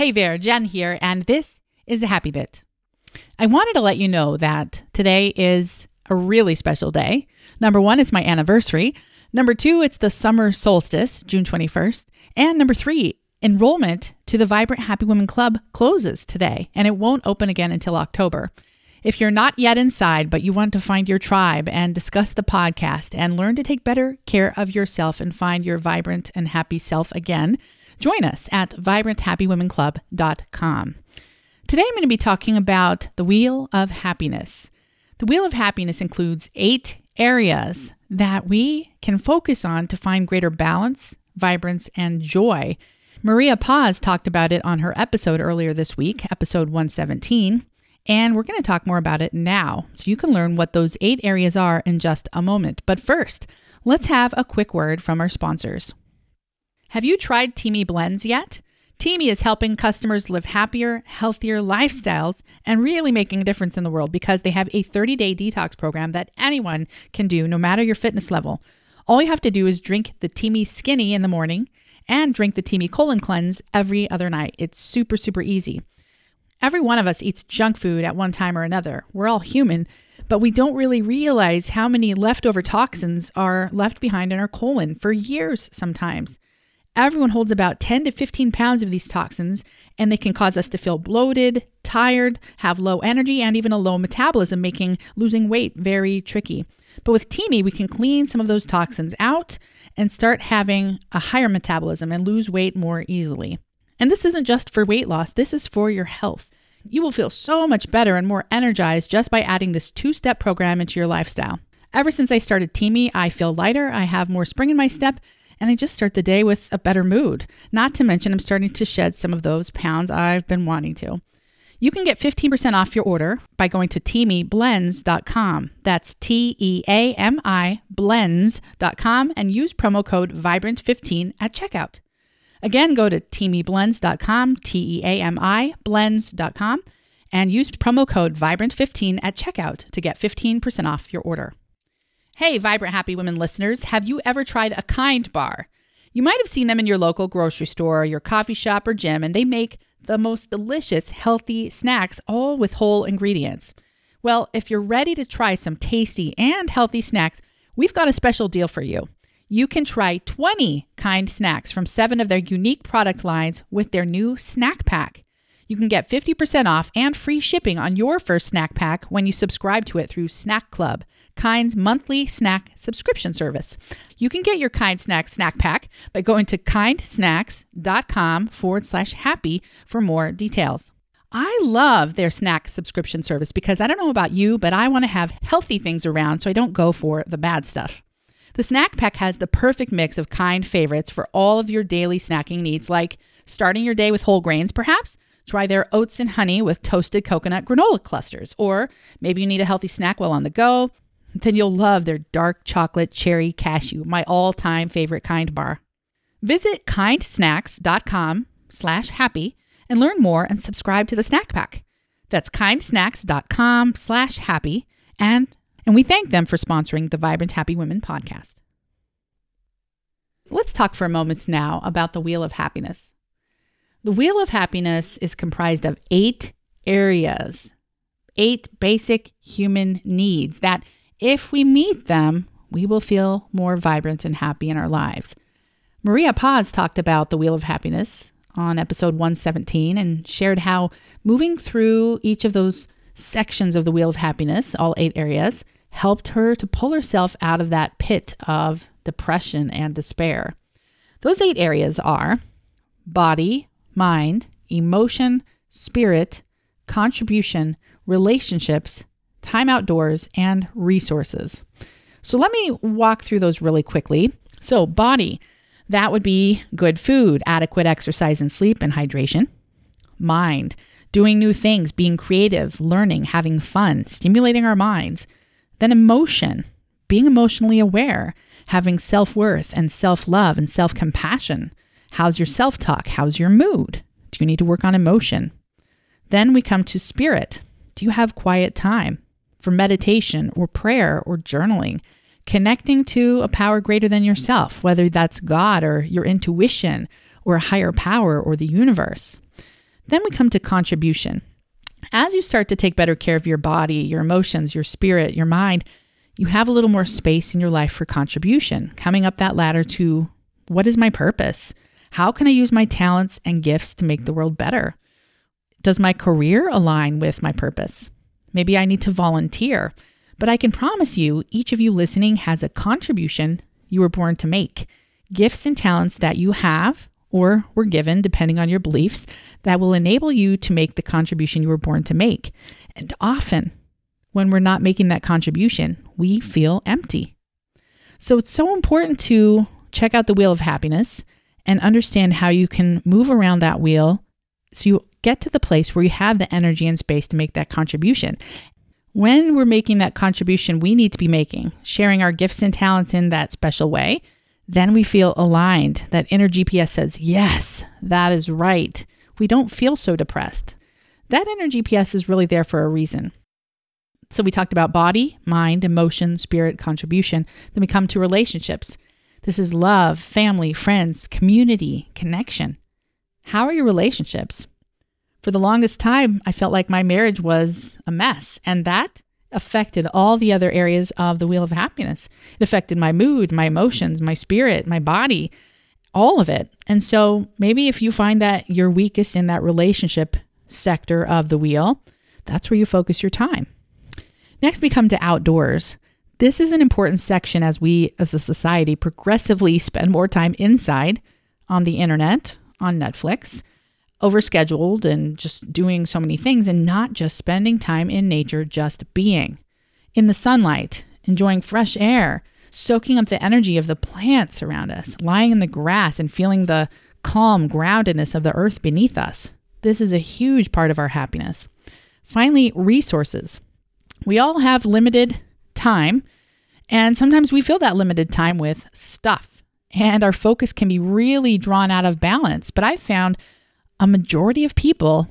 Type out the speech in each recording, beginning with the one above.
Hey there, Jen here, and this is a happy bit. I wanted to let you know that today is a really special day. Number one, it's my anniversary. Number two, it's the summer solstice, June 21st. And number three, enrollment to the Vibrant Happy Women Club closes today, and it won't open again until October. If you're not yet inside, but you want to find your tribe and discuss the podcast and learn to take better care of yourself and find your vibrant and happy self again, join us at vibranthappywomenclub.com. Today I'm going to be talking about the Wheel of Happiness. The Wheel of Happiness includes eight areas that we can focus on to find greater balance, vibrance, and joy. Maria Paz talked about it on her episode earlier this week, episode 117. And we're going to talk more about it now. So you can learn what those eight areas are in just a moment. But first, let's have a quick word from our sponsors. Have you tried Teami Blends yet? Teami is helping customers live happier, healthier lifestyles and really making a difference in the world because they have a 30 day detox program that anyone can do, no matter your fitness level. All you have to do is drink the Teami Skinny in the morning and drink the Teami Colon Cleanse every other night. It's super, super easy. Every one of us eats junk food at one time or another. We're all human, but we don't really realize how many leftover toxins are left behind in our colon for years sometimes. Everyone holds about 10 to 15 pounds of these toxins, and they can cause us to feel bloated, tired, have low energy, and even a low metabolism, making losing weight very tricky. But with Teami, we can clean some of those toxins out and start having a higher metabolism and lose weight more easily. And this isn't just for weight loss, this is for your health. You will feel so much better and more energized just by adding this two step program into your lifestyle. Ever since I started Teami, I feel lighter, I have more spring in my step, and I just start the day with a better mood. Not to mention, I'm starting to shed some of those pounds I've been wanting to. You can get 15% off your order by going to teamiblends.com. That's T E A M I blends.com and use promo code VIBRANT15 at checkout. Again, go to teamiblends.com, T E A M I blends.com, and use promo code VIBRANT15 at checkout to get 15% off your order. Hey, Vibrant Happy Women listeners, have you ever tried a kind bar? You might have seen them in your local grocery store, your coffee shop, or gym, and they make the most delicious, healthy snacks, all with whole ingredients. Well, if you're ready to try some tasty and healthy snacks, we've got a special deal for you you can try 20 kind snacks from seven of their unique product lines with their new snack pack. You can get 50% off and free shipping on your first snack pack when you subscribe to it through Snack Club, Kind's monthly snack subscription service. You can get your Kind Snacks snack pack by going to kindsnacks.com forward slash happy for more details. I love their snack subscription service because I don't know about you, but I want to have healthy things around so I don't go for the bad stuff. The snack pack has the perfect mix of kind favorites for all of your daily snacking needs, like starting your day with whole grains, perhaps. Try their oats and honey with toasted coconut granola clusters. Or maybe you need a healthy snack while on the go. Then you'll love their dark chocolate cherry cashew, my all-time favorite kind bar. Visit kindsnacks.com slash happy and learn more and subscribe to the snack pack. That's kindsnacks.com slash happy and and we thank them for sponsoring the Vibrant Happy Women podcast. Let's talk for a moment now about the Wheel of Happiness. The Wheel of Happiness is comprised of eight areas, eight basic human needs that, if we meet them, we will feel more vibrant and happy in our lives. Maria Paz talked about the Wheel of Happiness on episode 117 and shared how moving through each of those sections of the Wheel of Happiness, all eight areas, helped her to pull herself out of that pit of depression and despair. Those eight areas are body, mind, emotion, spirit, contribution, relationships, time outdoors, and resources. So let me walk through those really quickly. So, body, that would be good food, adequate exercise and sleep, and hydration. Mind, doing new things, being creative, learning, having fun, stimulating our minds. Then emotion, being emotionally aware, having self worth and self love and self compassion. How's your self talk? How's your mood? Do you need to work on emotion? Then we come to spirit. Do you have quiet time for meditation or prayer or journaling? Connecting to a power greater than yourself, whether that's God or your intuition or a higher power or the universe. Then we come to contribution. As you start to take better care of your body, your emotions, your spirit, your mind, you have a little more space in your life for contribution, coming up that ladder to what is my purpose? How can I use my talents and gifts to make the world better? Does my career align with my purpose? Maybe I need to volunteer. But I can promise you, each of you listening has a contribution you were born to make. Gifts and talents that you have or were given, depending on your beliefs, that will enable you to make the contribution you were born to make. And often, when we're not making that contribution, we feel empty. So it's so important to check out the wheel of happiness and understand how you can move around that wheel so you get to the place where you have the energy and space to make that contribution. When we're making that contribution we need to be making, sharing our gifts and talents in that special way, then we feel aligned. That inner GPS says, yes, that is right. We don't feel so depressed. That inner GPS is really there for a reason. So we talked about body, mind, emotion, spirit, contribution. Then we come to relationships. This is love, family, friends, community, connection. How are your relationships? For the longest time, I felt like my marriage was a mess, and that affected all the other areas of the wheel of happiness. It affected my mood, my emotions, my spirit, my body, all of it. And so maybe if you find that you're weakest in that relationship sector of the wheel, that's where you focus your time. Next, we come to outdoors. This is an important section as we as a society progressively spend more time inside on the internet, on Netflix, overscheduled and just doing so many things and not just spending time in nature, just being in the sunlight, enjoying fresh air, soaking up the energy of the plants around us, lying in the grass and feeling the calm groundedness of the earth beneath us. This is a huge part of our happiness. Finally, resources. We all have limited time, and sometimes we fill that limited time with stuff, and our focus can be really drawn out of balance. But I've found a majority of people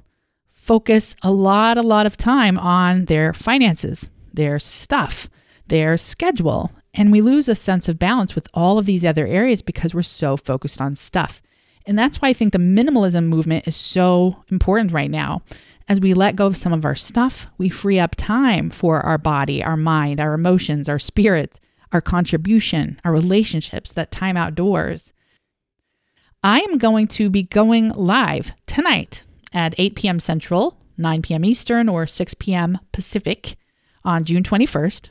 focus a lot, a lot of time on their finances, their stuff, their schedule. And we lose a sense of balance with all of these other areas because we're so focused on stuff. And that's why I think the minimalism movement is so important right now. As we let go of some of our stuff, we free up time for our body, our mind, our emotions, our spirit, our contribution, our relationships, that time outdoors. I am going to be going live tonight at 8 p.m. Central, 9 p.m. Eastern, or 6 p.m. Pacific on June 21st